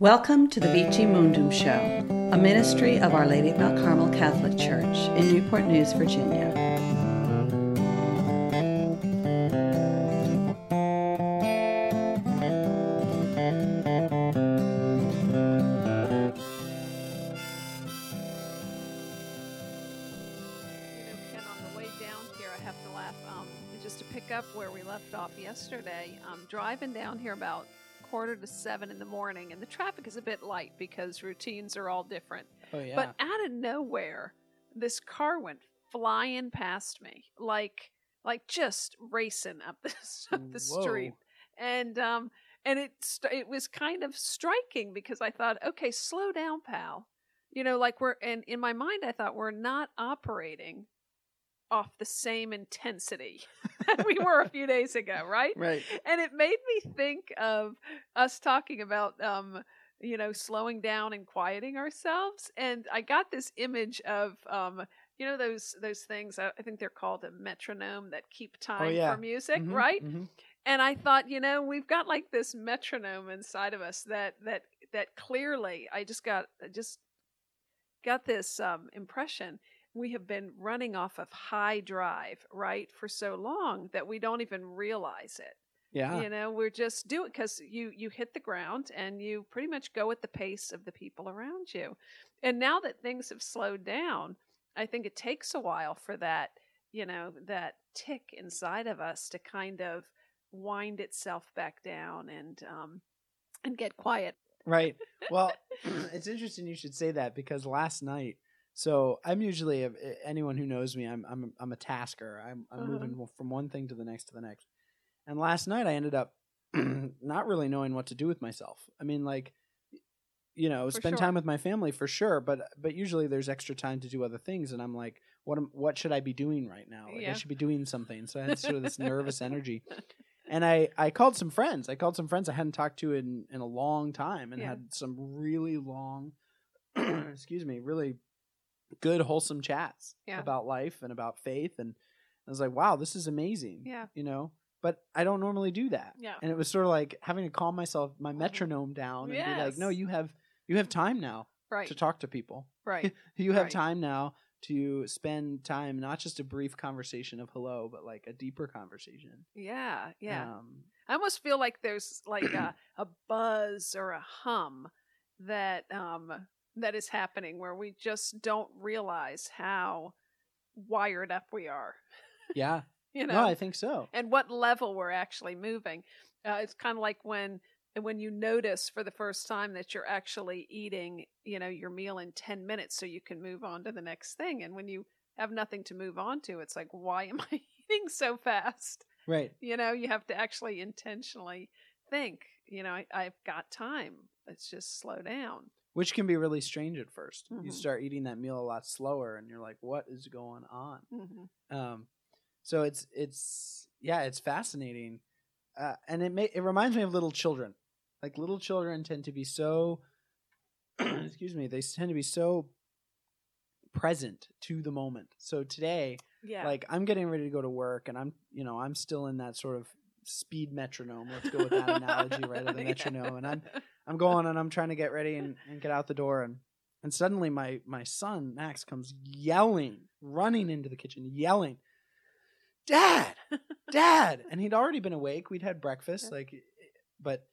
Welcome to the Vici Mundum Show, a ministry of Our Lady of Mount Carmel Catholic Church in Newport News, Virginia. Yesterday, um, driving down here about quarter to seven in the morning, and the traffic is a bit light because routines are all different. Oh yeah. But out of nowhere, this car went flying past me, like like just racing up this up the street, and um and it st- it was kind of striking because I thought, okay, slow down, pal. You know, like we're and in my mind, I thought we're not operating off the same intensity that we were a few days ago, right? right. and it made me think of us talking about um you know slowing down and quieting ourselves and i got this image of um you know those those things i I think they're called a metronome that keep time Oh, yeah. for music Mhm, right mhm. and i thought you know we've got like this metronome inside of us that that that clearly i just got I just got this um impression we have been running off of high drive right for so long that we don't even realize it Yeah. you know we're just do it because you you hit the ground and you pretty much go at the pace of the people around you and now that things have slowed down i think it takes a while for that you know that tick inside of us to kind of wind itself back down and um and get quiet Right. Well, it's interesting you should say that because last night. So I'm usually anyone who knows me. I'm I'm I'm a tasker. I'm I'm Uh-huh. moving from one thing to the next to the next. And last night I ended up not really knowing what to do with myself. I mean, like, you know, For spend sure. time with my family for sure, but but usually there's extra time to do other things, and I'm like, what am, what should I be doing right now? Like, Yeah. I should be doing something. So I had sort of this nervous energy. and I I called some friends. I called some friends I hadn't talked to in in a long time, and Yeah. had some really long, excuse me, really good wholesome chats Yeah. about life and about faith. And I was like, wow, this is amazing. Yeah. you know. But I don't normally do that. Yeah. And it was sort of like having to calm myself, my metronome down, and be like, no, you have you have time now right to talk to people. right you have Right. time now to spend time, not just a brief conversation of hello, but like a deeper conversation. yeah yeah Um, I almost feel like there's like a, a buzz or a hum that um that is happening where we just don't realize how wired up we are. yeah. You know, No, I think so. and what level we're actually moving. Uh, it's kind of like when when you notice for the first time that you're actually eating, you know, your meal in 10 minutes so you can move on to the next thing and when you have nothing to move on to, it's like why am I eating so fast? Right. you know you have to actually intentionally think you know I, i've got time let's just slow down Which can be really strange at 1st You Mhm. start eating that meal a lot slower, and you're like, "What is going on?" mm-hmm. Um, so it's it's yeah, it's fascinating, uh, and it may, it reminds me of little children. Like little children tend to be so, excuse me, they tend to be so present to the moment. So today, yeah like I'm getting ready to go to work, and I'm you know I'm still in that sort of speed metronome. Let's go with that analogy, right? Of the Yeah. metronome, and I'm I'm going and I'm trying to get ready and, and get out the door and and suddenly my my son Max comes yelling, running into the kitchen, yelling, "Dad, Dad!" And he'd already been awake. We'd had breakfast, like, but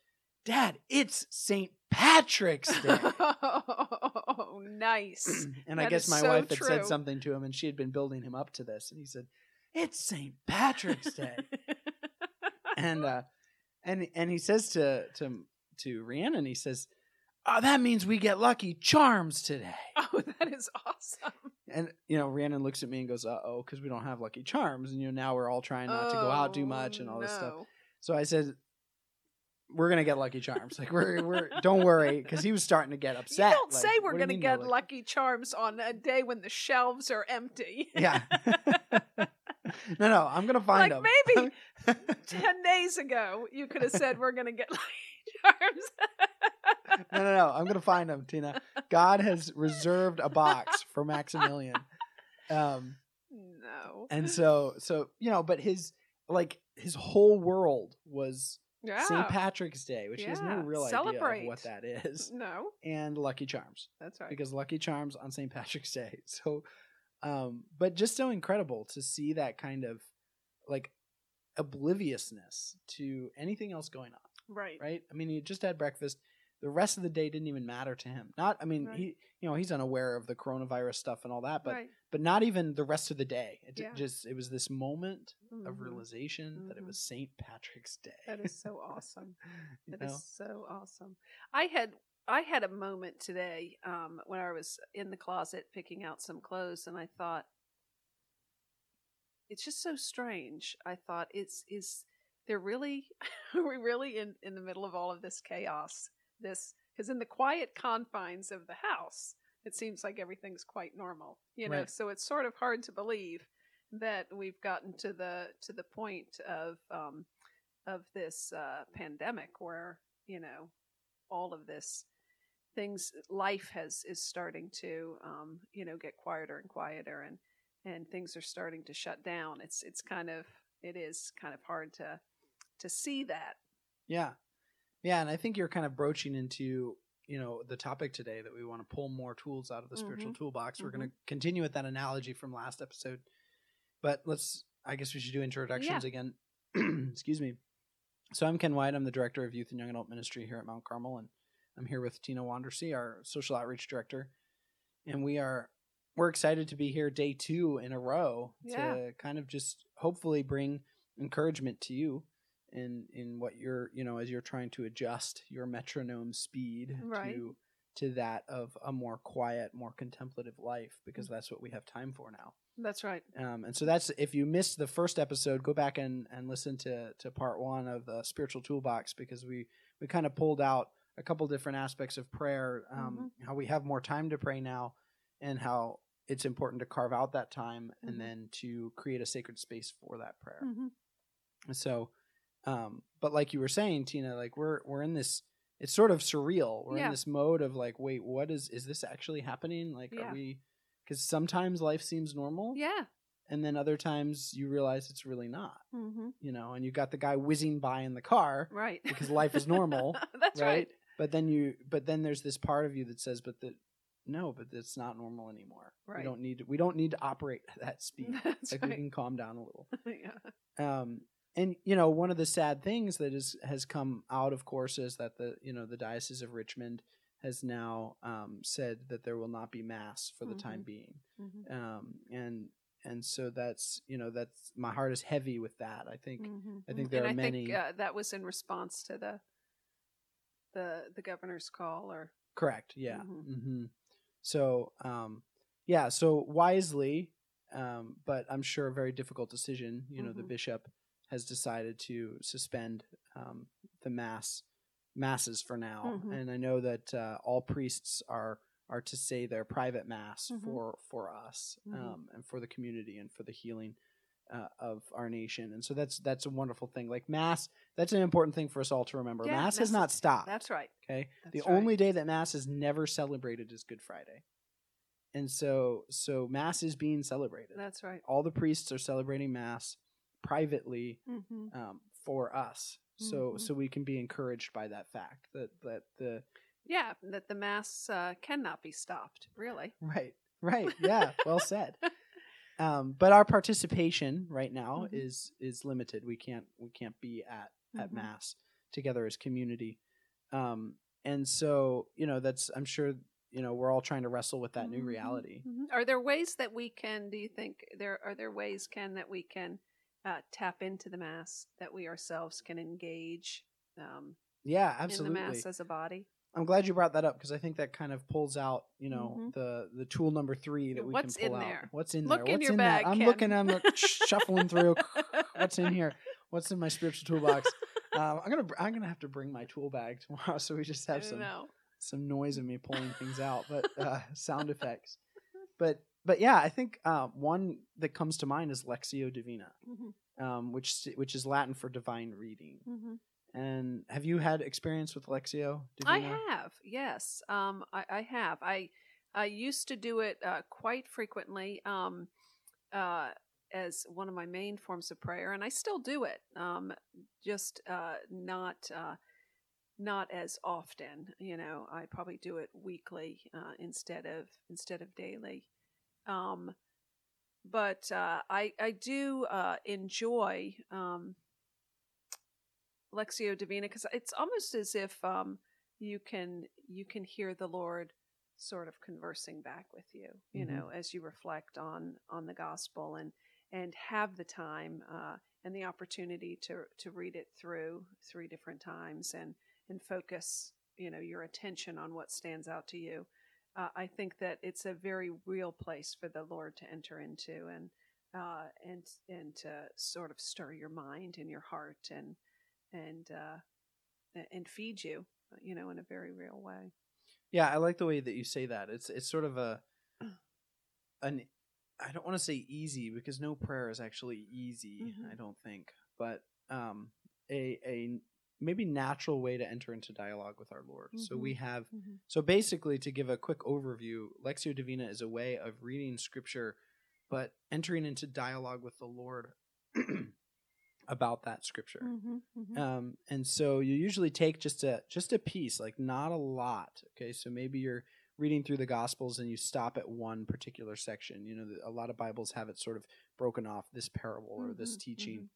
Dad, it's St. Patrick's Day. oh nice and I guess my so wife had said something to him, and she had been building him up to this, and he said, "It's St. Patrick's Day." and uh and and he says to to to Rhiannon, he says, "Oh, that means we get Lucky Charms today." oh that is awesome And you know, Rhiannon looks at me and goes, "Uh oh," because we don't have Lucky Charms, and you know now we're all trying not to go out too Oh, much and all this stuff. no. So I said, "We're gonna get Lucky Charms. Like we're we're don't worry," because he was starting to get upset. you don't like, say we're do you going to mean get lucky charms on a day when the shelves are empty Yeah. no, no, I'm gonna find Like, them. maybe 10 days ago you could have said we're going to get lucky charms no, no, no. I'm gonna find them, Tina. God has reserved a box for Maximilian. Um, no and so, so you know, but his like his whole world was Yeah. St. Patrick's Day, which he has no Yeah. real idea Celebrate. of what that is, No, and Lucky Charms that's right. because Lucky Charms on St. Patrick's Day. So, um, but just so incredible to see that kind of like obliviousness to anything else going on, right. right? I mean, he just had breakfast. The rest of the day didn't even matter to him. Not, I mean, Right. he, you know, he's unaware of the coronavirus stuff and all that, but right. but not even the rest of the day. It Yeah. just it was this moment of Mhm. realization that it Mhm. was St. Patrick's Day. That is so awesome. That is know? so awesome. I had I had a moment today um, when I was in the closet picking out some clothes, and I thought it's just so strange. I thought it's is there really are we really in in the middle of all of this chaos? This because in the quiet confines of the house, it seems like everything's quite normal. You know, Right. so it's sort of hard to believe that we've gotten to the to the point of um, of this uh, pandemic where you know all of this things life has is starting to um, you know get quieter and quieter and and things are starting to shut down it's it's kind of it is kind of hard to to see that Yeah. Yeah, and I think you're kind of broaching into, you know, the topic today that we want to pull more tools out of the spiritual Mhm. toolbox. We're going to continue with that analogy from last episode. But let's I guess we should do introductions again. Excuse me. So I'm Ken White. I'm the director of youth and young adult ministry here at Mount Carmel and I'm here with Tina Wandersee, our social outreach director. And we are we're excited to be here day 2 in a row Yeah. to kind of just hopefully bring encouragement to you in in what you're you know as you're trying to adjust your metronome speed Right. to to that of a more quiet more contemplative life because that's what we have time for now that's right um, and so that's if you missed the first episode go back and and listen to to part one of the spiritual toolbox because we we kind of pulled out a couple different aspects of prayer um, how we have more time to pray now and how it's important to carve out that time Mhm. and then to create a sacred space for that prayer mm-hmm. so, um, but like you were saying, Tina, like we're we're in this. It's sort of surreal. We're Yeah. in this mode of like, wait, what is is this actually happening? Like, Yeah. are we? Because sometimes life seems normal, yeah and then other times you realize it's really not. hmm You know, and you got the guy whizzing by in the car, right Because life is normal, that's right? right, But then you, but then there's this part of you that says, but that no, but it's not normal anymore. We don't need to, we don't need to operate at that speed. that's like we can calm down a little yeah um, and you know one of the sad things that is has come out of course is that the you know the diocese of richmond has now um, said that there will not be mass for the time Mhm. being. Hmm um, and and so that's you know that's my heart is heavy with that. I think hmm I think there and are I many- think, uh, that was in response to the the the governor's call or correct. Yeah. Mhm. hmm so um, yeah so wisely um, but i'm sure a very difficult decision you know the bishop has decided to suspend um, the mass masses for now Mhm. and i know that uh, all priests are are to say their private mass Mhm. for for us Mhm. um, and for the community and for the healing uh, of our nation and so that's that's a wonderful thing like mass that's an important thing for us all to remember Yeah, mass has not stopped that's right Okay. the right. only day that Mass is never celebrated is Good Friday. And so so Mass is being celebrated. that's right All the priests are celebrating Mass privately hmm um, for us. So Mhm. so we can be encouraged by that fact that that the yeah that the mass uh, cannot be stopped really right right yeah well said. Um, but our participation right now Mhm. is is limited. We can't we can't be at at Mhm. Mass together as community. Um, and so you know that's I'm sure you know we're all trying to wrestle with that new Mhm, reality. mhm. Are there ways that we can? Do you think there are there ways, Ken, that we can uh, tap into the mass that we ourselves can engage um, Yeah, in absolutely. the mass as a body? I'm glad you brought that up because I think that kind of pulls out, you know, Mhm. the the tool number three that we What's can pull in out. there? What's in Look there? in What's in bag, that? I'm looking. I'm like, shuffling through. What's in here? What's in my spiritual toolbox? Um, I'm gonna I'm gonna have to bring my tool bag tomorrow, so we just have some No. some noise of me pulling things out, but uh, sound effects. But but yeah, I think uh, one that comes to mind is Lectio Divina, hmm um, which which is Latin for divine reading. hmm And have you had experience with Lectio I have, yes. Um, I, I have. I I used to do it uh, quite frequently. Um, uh, as one of my main forms of prayer, and I still do it. Um, just uh, not uh, not as often. You know, I probably do it weekly uh, instead of instead of daily. Um, but uh, I I do uh, enjoy um, Lectio Divina because it's almost as if um, you can you can hear the Lord sort of conversing back with you, you Mhm. know, as you reflect on on the gospel and and have the time uh, and the opportunity to to read it through three different times and and focus, you know, your attention on what stands out to you. Uh, I think that it's a very real place for the Lord to enter into and uh, and and to sort of stir your mind and your heart and and uh, and feed you, you know, in a very real way. Yeah, I like the way that you say that. It's it's sort of a an I don't want to say easy because no prayer is actually easy, Mhm. I don't think, but um a a maybe natural way to enter into dialogue with our Lord. So we have so basically to give a quick overview, Lectio Divina is a way of reading scripture but entering into dialogue with the Lord about that scripture. Mm-hmm. Um, and so you usually take just a just a piece, like not a lot. Okay, so maybe you're reading through the Gospels and you stop at one particular section. You know, a lot of Bibles have it sort of broken off this parable or this Mhm, teaching.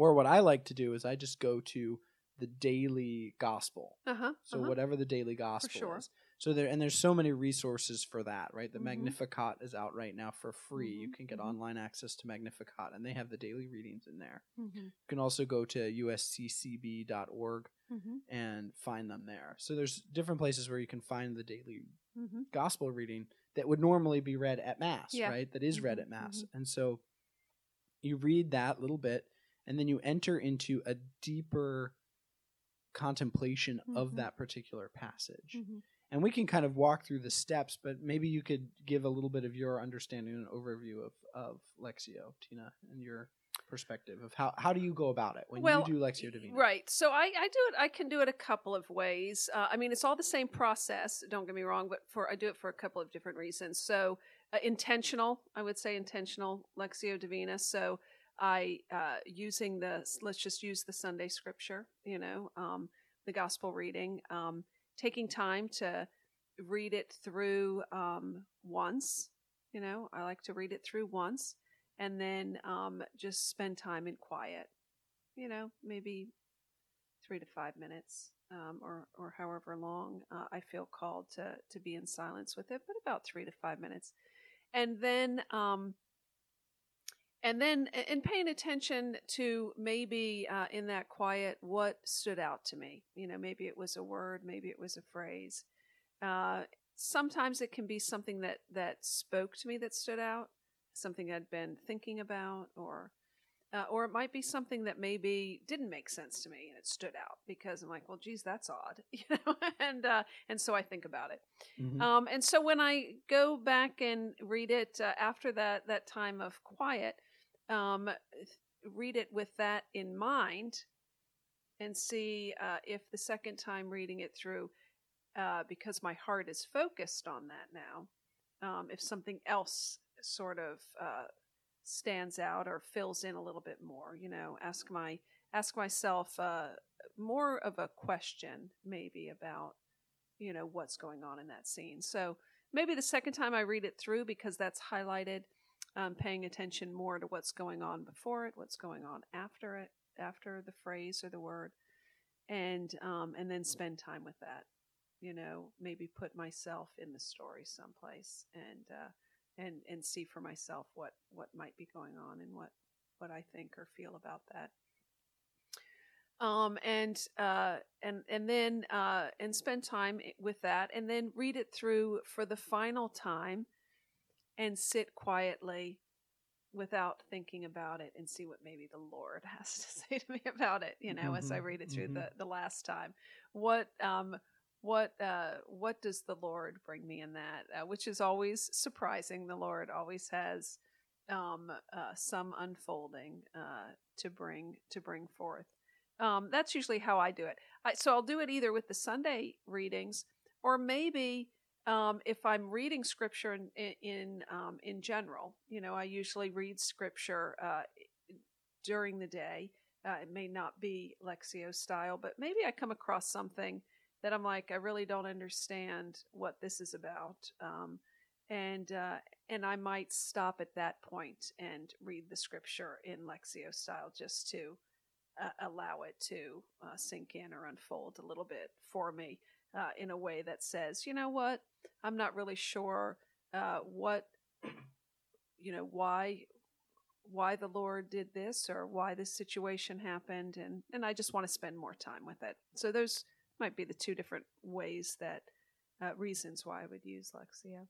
Or what I like to do is I just go to the daily Gospel. Uh huh. So whatever the daily Gospel sure. is. So there and there's so many resources for that, right? The Mhm. Magnificat is out right now for free. You Mhm, can get mhm. online access to Magnificat, and they have the daily readings in there. Mm-hmm. You can also go to usccb.org Mm-hmm. and find them there. So there's different places where you can find the daily Mm-hmm. gospel reading that would normally be read at mass, Yeah. right? That is read at mass. And so you read that little bit and then you enter into a deeper contemplation of Mhm. that particular passage. Mm-hmm. And we can kind of walk through the steps, but maybe you could give a little bit of your understanding and overview of, of Lectio, Tina, and your perspective of how, how do you go about it when Well, you do Lectio Divina? Right. So I, I do it. I can do it a couple of ways. Uh, I mean, it's all the same process. Don't get me wrong, but for I do it for a couple of different reasons. So uh, intentional, I would say intentional Lectio Divina. So I uh, using the let's just use the Sunday scripture. You know, um, the gospel reading. Um, taking time to read it through um, once. You know, I like to read it through once, and then um, just spend time in quiet you know, maybe three to five minutes, um, or or however long uh, I feel called to to be in silence with it, but about three to five minutes, and then um, and then in paying attention to maybe uh, in that quiet what stood out to me. You know, maybe it was a word, maybe it was a phrase. Uh, sometimes it can be something that that spoke to me that stood out, something I'd been thinking about, or uh, or it might be something that maybe didn't make sense to me and it stood out because I'm like, well, geez, that's odd, you know, and uh, and so I think about it. Mhm. Um, and so when I go back and read it uh, after that that time of quiet, um, read it with that in mind, and see uh, if the second time reading it through, uh, because my heart is focused on that now, um, if something else sort of uh, stands out or fills in a little bit more, you know, ask my ask myself uh, more of a question maybe about you know what's going on in that scene. So maybe the second time I read it through because that's highlighted, um, paying attention more to what's going on before it, what's going on after it, after the phrase or the word, and um, and then spend time with that. You know, maybe put myself in the story someplace and uh, and and see for myself what what might be going on and what what I think or feel about that um, and uh, and and then uh, and spend time with that, and then read it through for the final time, and sit quietly, without thinking about it, and see what maybe the Lord has to say to me about it. You know, as I Mhm, read it through mhm. the the last time, what um what uh what does the Lord bring me in that? Uh, which is always surprising. The Lord always has um uh, some unfolding uh to bring to bring forth um, that's usually how I do it. I, so I'll do it either with the Sunday readings, or maybe um, if I'm reading scripture in in um, in general, you know, I usually read scripture uh, during the day. Uh, it may not be Lectio style, but maybe I come across something that I'm like, I really don't understand what this is about, um, and uh, and I might stop at that point and read the scripture in Lectio style just to uh, allow it to uh, sink in or unfold a little bit for me uh, in a way that says, you know what, I'm not really sure uh, what, you know, why why the Lord did this or why this situation happened, and and I just want to spend more time with it. So those might be the two different ways that uh, reasons why I would use Lectio.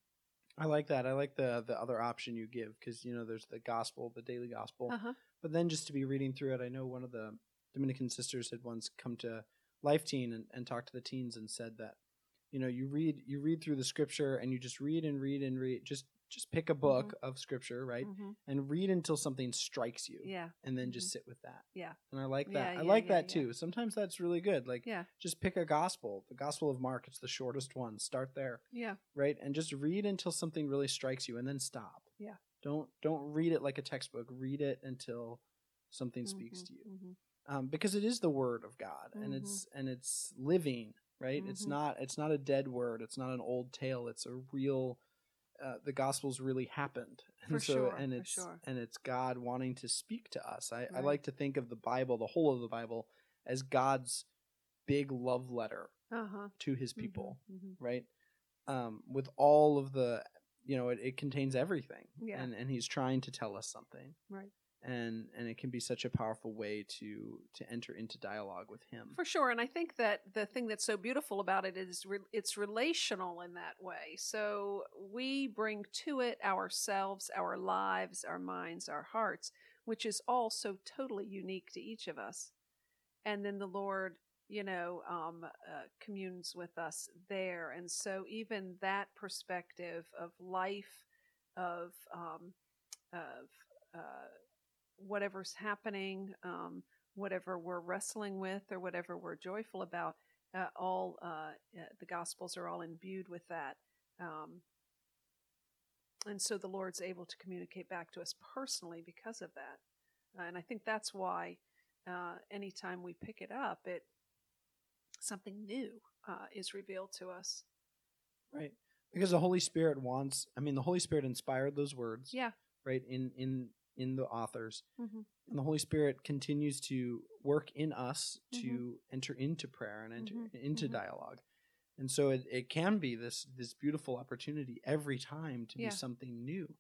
I like that. I like the the other option you give because you know there's the gospel, the daily gospel, Uh-huh. but then just to be reading through it. I know one of the Dominican sisters had once come to Life Teen and, and talked to the teens and said that you know you read you read through the scripture and you just read and read and read just just pick a book of scripture right Mhm. and read until something strikes you Yeah. and then just sit with that Yeah. and I like Yeah, that I yeah, like yeah, that too sometimes that's really good like Yeah. just pick a gospel the gospel of Mark it's the shortest one start there Yeah. right and just read until something really strikes you and then stop Yeah. don't don't read it like a textbook read it until something speaks Mhm. to you Mhm. um, because it is the word of god and it's and it's living right it's Mhm. not it's not a dead word it's not an old tale it's a real uh, the gospels really happened and For so sure, and it's sure. and it's god wanting to speak to us I, I like to think of the bible the whole of the bible as god's big love letter Uh-huh. to his people Mhm. right? Um, with all of the, you know, it, it contains everything, Yeah. and and he's trying to tell us something, Right. And and it can be such a powerful way to to enter into dialogue with him. For sure, and I think that the thing that's so beautiful about it is re- it's relational in that way. So we bring to it ourselves, our lives, our minds, our hearts, which is all so totally unique to each of us. And then the Lord, you know, um, uh, communes with us there, and so even that perspective of life, of um, of uh, whatever's happening. Um, whatever we're wrestling with or whatever we're joyful about, uh, all uh, uh, the Gospels are all imbued with that. Um, and so the Lord's able to communicate back to us personally because of that. Uh, and I think that's why uh, anytime we pick it up, it something new uh, is revealed to us. Right. Because the Holy Spirit wants. I mean, the Holy Spirit inspired those words. Yeah. Right. In in in the authors, Mm-hmm. and the Holy Spirit continues to work in us to Mhm. enter into prayer and enter Mhm, into mhm. dialogue. And so it, it can be this this beautiful opportunity every time to Yeah. be something new.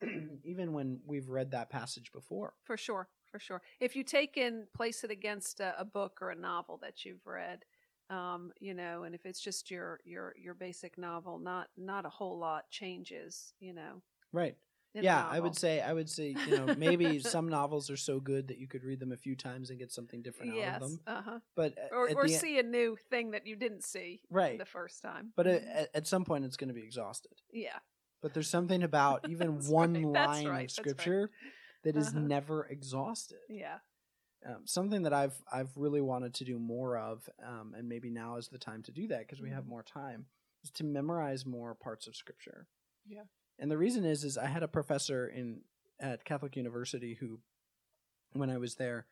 Even when we've read that passage before. For sure, for sure. If you take and place it against a, a book or a novel that you've read, um, you know, and if it's just your your your basic novel, not not a whole lot changes, you know. Right. Yeah, I would say I would say, you know, maybe some novels are so good that you could read them a few times and get something different yes, out of them. uh huh, But or or see a new thing that you didn't see right. the first time. But Mhm. at, at some point it's going to be exhausted. yeah, But there's something about even one right, line right, of that's right. scripture that is Uh-huh. never exhausted. yeah, Um, something that I've I've really wanted to do more of, um, and maybe now is the time to do that because we have Mhm. more time, is to memorize more parts of scripture. Yeah. And the reason is is I had a professor in at Catholic University who, when I was there,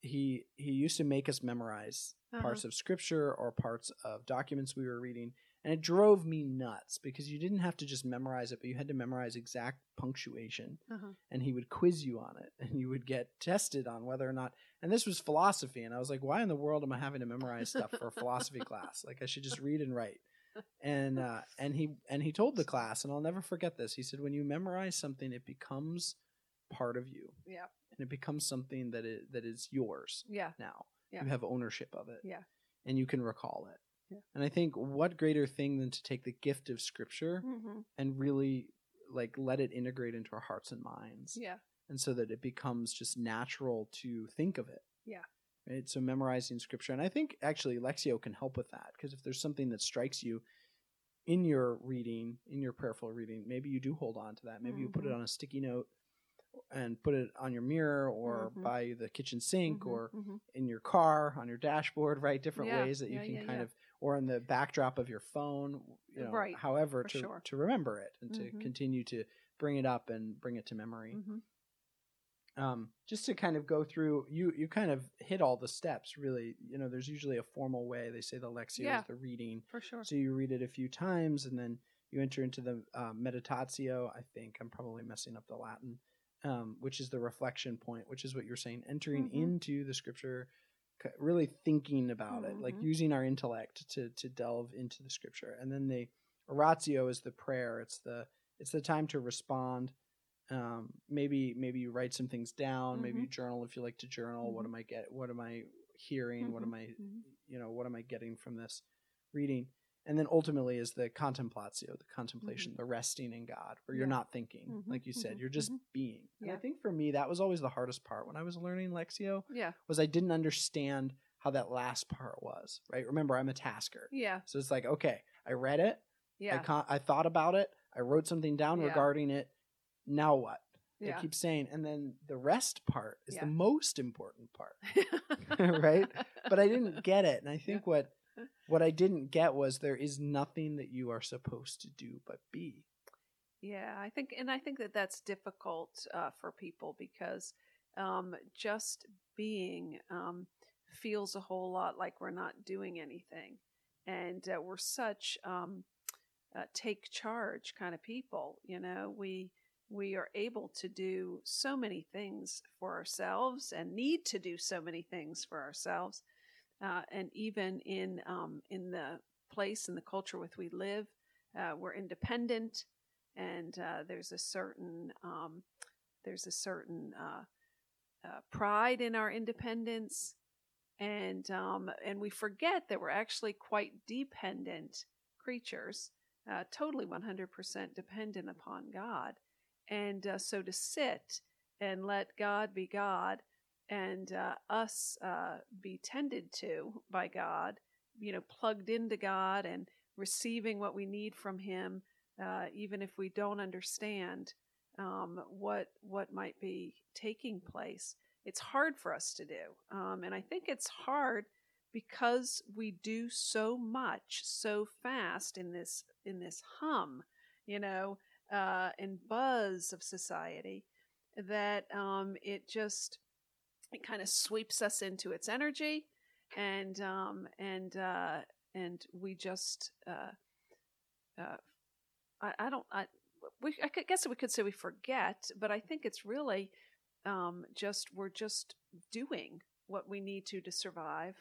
he he used to make us memorize Uh-huh. parts of scripture or parts of documents we were reading, and it drove me nuts because you didn't have to just memorize it, but you had to memorize exact punctuation uh-huh. and he would quiz you on it and you would get tested on whether or not and this was philosophy and i was like why in the world am i having to memorize stuff for a philosophy class like i should just read and write and uh and he and he told the class and i'll never forget this he said when you memorize something it becomes part of you yeah, and it becomes something that is that is yours yeah, now Yeah. you have ownership of it Yeah. and you can recall it Yeah. and i think what greater thing than to take the gift of scripture hmm and really like let it integrate into our hearts and minds yeah, and so that it becomes just natural to think of it. Yeah. Right. So memorizing scripture, and I think actually Lectio can help with that because if there's something that strikes you in your reading, in your prayerful reading, maybe you do hold on to that. Maybe you put it Mhm. on a sticky note and put it on your mirror or Mhm. by the kitchen sink Mhm, or mhm. in your car on your dashboard. Right, different Yeah, ways that you yeah, can yeah, kind of or in the backdrop of your phone, you know, Right, however for to sure. to remember it and to Mhm. continue to bring it up and bring it to memory. Um, just to kind of go through, you you kind of hit all the steps. Really, you know, there's usually a formal way. They say the lectio Yeah. is the reading, For sure. so you read it a few times and then you enter into the uh, meditatio. I think I'm probably messing up the Latin, um, which is the reflection point, which is what you're saying, entering Mhm. into the scripture, really thinking about it, like Mhm. using our intellect to to delve into the scripture. And then the oratio is the prayer. It's the it's the time to respond. Um, maybe maybe you write some things down. Maybe you journal if you like to journal. What Mhm. am I get? What am I hearing? What am I Mhm. you know what am i getting from this reading and then ultimately is the contemplatio the contemplation the resting in god where you're Mm-hmm. Not thinking like you said you're just being and i think for me that was always the hardest part when i was learning lectio Yeah. was i didn't understand how that last part was right remember i'm a tasker Yeah. so it's like okay i read it I, Yeah. con- I thought about it i wrote something down Yeah. regarding it now what Yeah. i keep saying and then the rest part is Yeah. the most important part right? but I didn't get it. And I think what what I didn't get was there is nothing that you are supposed to do but be. Yeah, I think, and I think that that's difficult uh, for people because um, just being um, feels a whole lot like we're not doing anything, and uh, we're such um, uh, take charge kind of people. You know, we we are able to do so many things for ourselves and need to do so many things for ourselves, uh, and even in um, in the place and the culture with we live, uh, we're independent and uh, there's a certain um, there's a certain uh, uh, pride in our independence, and um, and we forget that we're actually quite dependent creatures, uh, totally 100% dependent upon God, and uh, so to sit and let God be God and uh, us uh, be tended to by God, you know, plugged into God and receiving what we need from Him uh, even if we don't understand um, what what might be taking place. It's hard for us to do, um, and I think it's hard because we do so much so fast in this in this hum, you know, uh, and buzz of society that um, it just it kind of sweeps us into its energy, and um, and uh, and we just. Uh, uh, I, I don't. I we I guess we could say we forget, but I think it's really um, just we're just doing what we need to to survive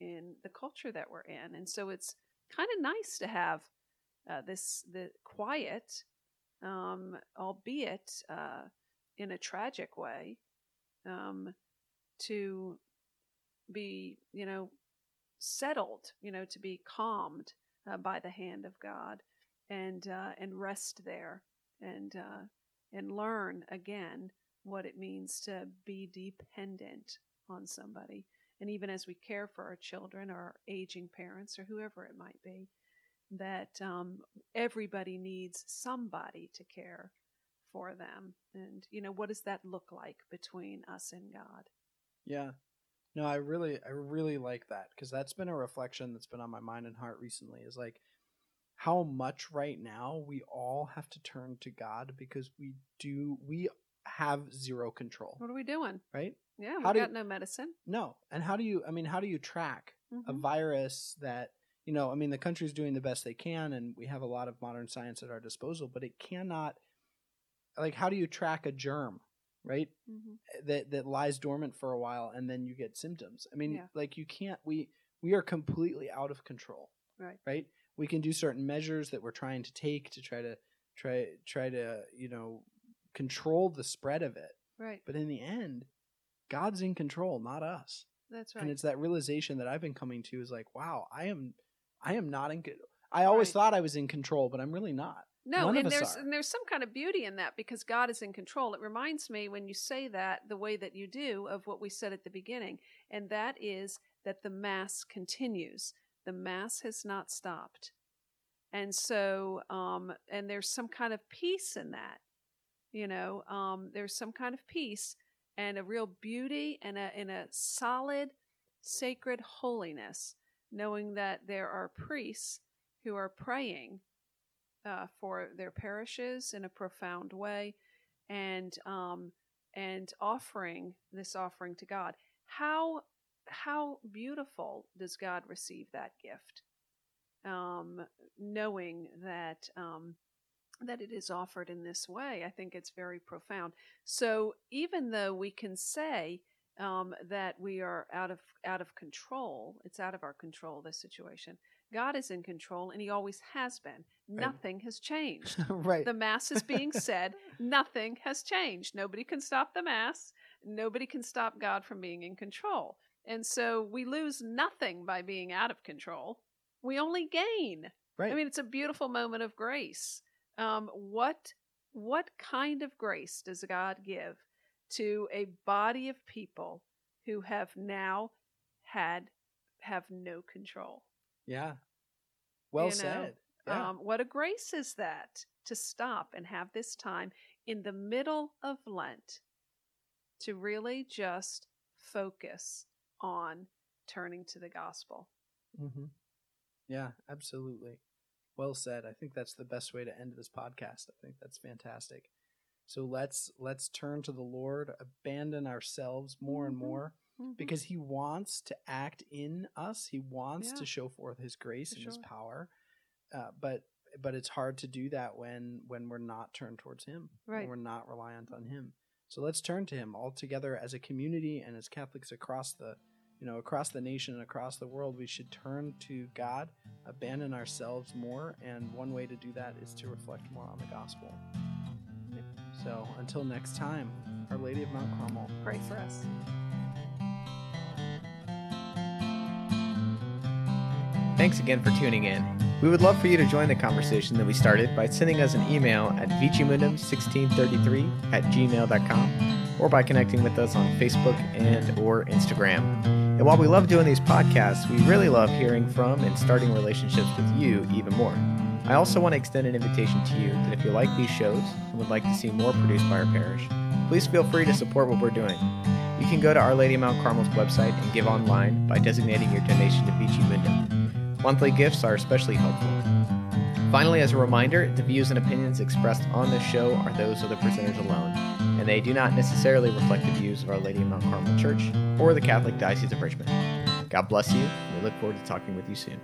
in the culture that we're in, and so it's kind of nice to have uh, this the quiet, um, albeit uh, in a tragic way, um, to be you know settled, you know, to be calmed uh, by the hand of God and uh, and rest there and uh, and learn again what it means to be dependent on somebody. And even as we care for our children or our aging parents or whoever it might be, that um, everybody needs somebody to care for them. And you know, what does that look like between us and God? Yeah. No, I really I really like that because that's been a reflection that's been on my mind and heart recently is like how much right now we all have to turn to God because we do we have zero control, What are we doing? right? Yeah, we How do got you- no medicine. No. And how do you I mean how do you track a Mhm. virus that you know, I mean the country's doing the best they can and we have a lot of modern science at our disposal, but it cannot like how do you track a germ, right? Mhm. that that lies dormant for a while and then you get symptoms. I mean, Yeah. like you can't we we are completely out of control. Right. Right? We can do certain measures that we're trying to take to try to try try to, you know, control the spread of it. Right. But in the end, God's in control, not us. That's right. And it's that realization that I've been coming to is like, wow, I am I am not in co- I always Right. thought I was in control, but I'm really not. No, None and there's are. and there's some kind of beauty in that because God is in control. It reminds me when you say that the way that you do of what we said at the beginning, and that is that the mass continues. The mass has not stopped, and so um, and there's some kind of peace in that. You know, um, there's some kind of peace and a real beauty and a in a solid, sacred holiness knowing that there are priests who are praying uh, for their parishes in a profound way and um, and offering this offering to God. How how beautiful does God receive that gift? Um, knowing that um, that it is offered in this way, I think it's very profound. So even though we can say um, that we are out of out of control, it's out of our control. This situation, God is in control, and He always has been. Right. Nothing has changed. right. The mass is being said. nothing has changed. Nobody can stop the mass. Nobody can stop God from being in control. And so we lose nothing by being out of control. We only gain. Right. I mean, it's a beautiful moment of grace. Um, what what kind of grace does God give to a body of people who have now had have no control? Yeah. Well you know, said. Yeah. Um, what a grace is that to stop and have this time in the middle of Lent to really just focus on turning to the gospel. Mm-hmm. Yeah, absolutely. Well said. I think that's the best way to end this podcast. I think that's fantastic. So let's let's turn to the Lord, abandon ourselves more mm-hmm. and more mm-hmm. because he wants to act in us. He wants yeah. to show forth his grace For and sure. his power. Uh, but but it's hard to do that when when we're not turned towards him. Right. we're not reliant on him. So let's turn to him all together as a community and as Catholics across the you know, across the nation and across the world, we should turn to God, abandon ourselves more, and one way to do that is to reflect more on the gospel. So until next time, Our Lady of Mount Carmel, pray for us. Thanks again for tuning in. We would love for you to join the conversation that we started by sending us an email at vicimundum1633 at gmail.com or by connecting with us on Facebook and or Instagram. And while we love doing these podcasts, we really love hearing from and starting relationships with you even more. I also want to extend an invitation to you that if you like these shows and would like to see more produced by our parish, please feel free to support what we're doing. You can go to Our Lady of Mount Carmel's website and give online by designating your donation to Vici Mundum. Monthly gifts are especially helpful. Finally, as a reminder, the views and opinions expressed on this show are those of the presenters alone and they do not necessarily reflect the views of Our Lady of Mount Carmel Church or the Catholic Diocese of Richmond. God bless you. And we look forward to talking with you soon.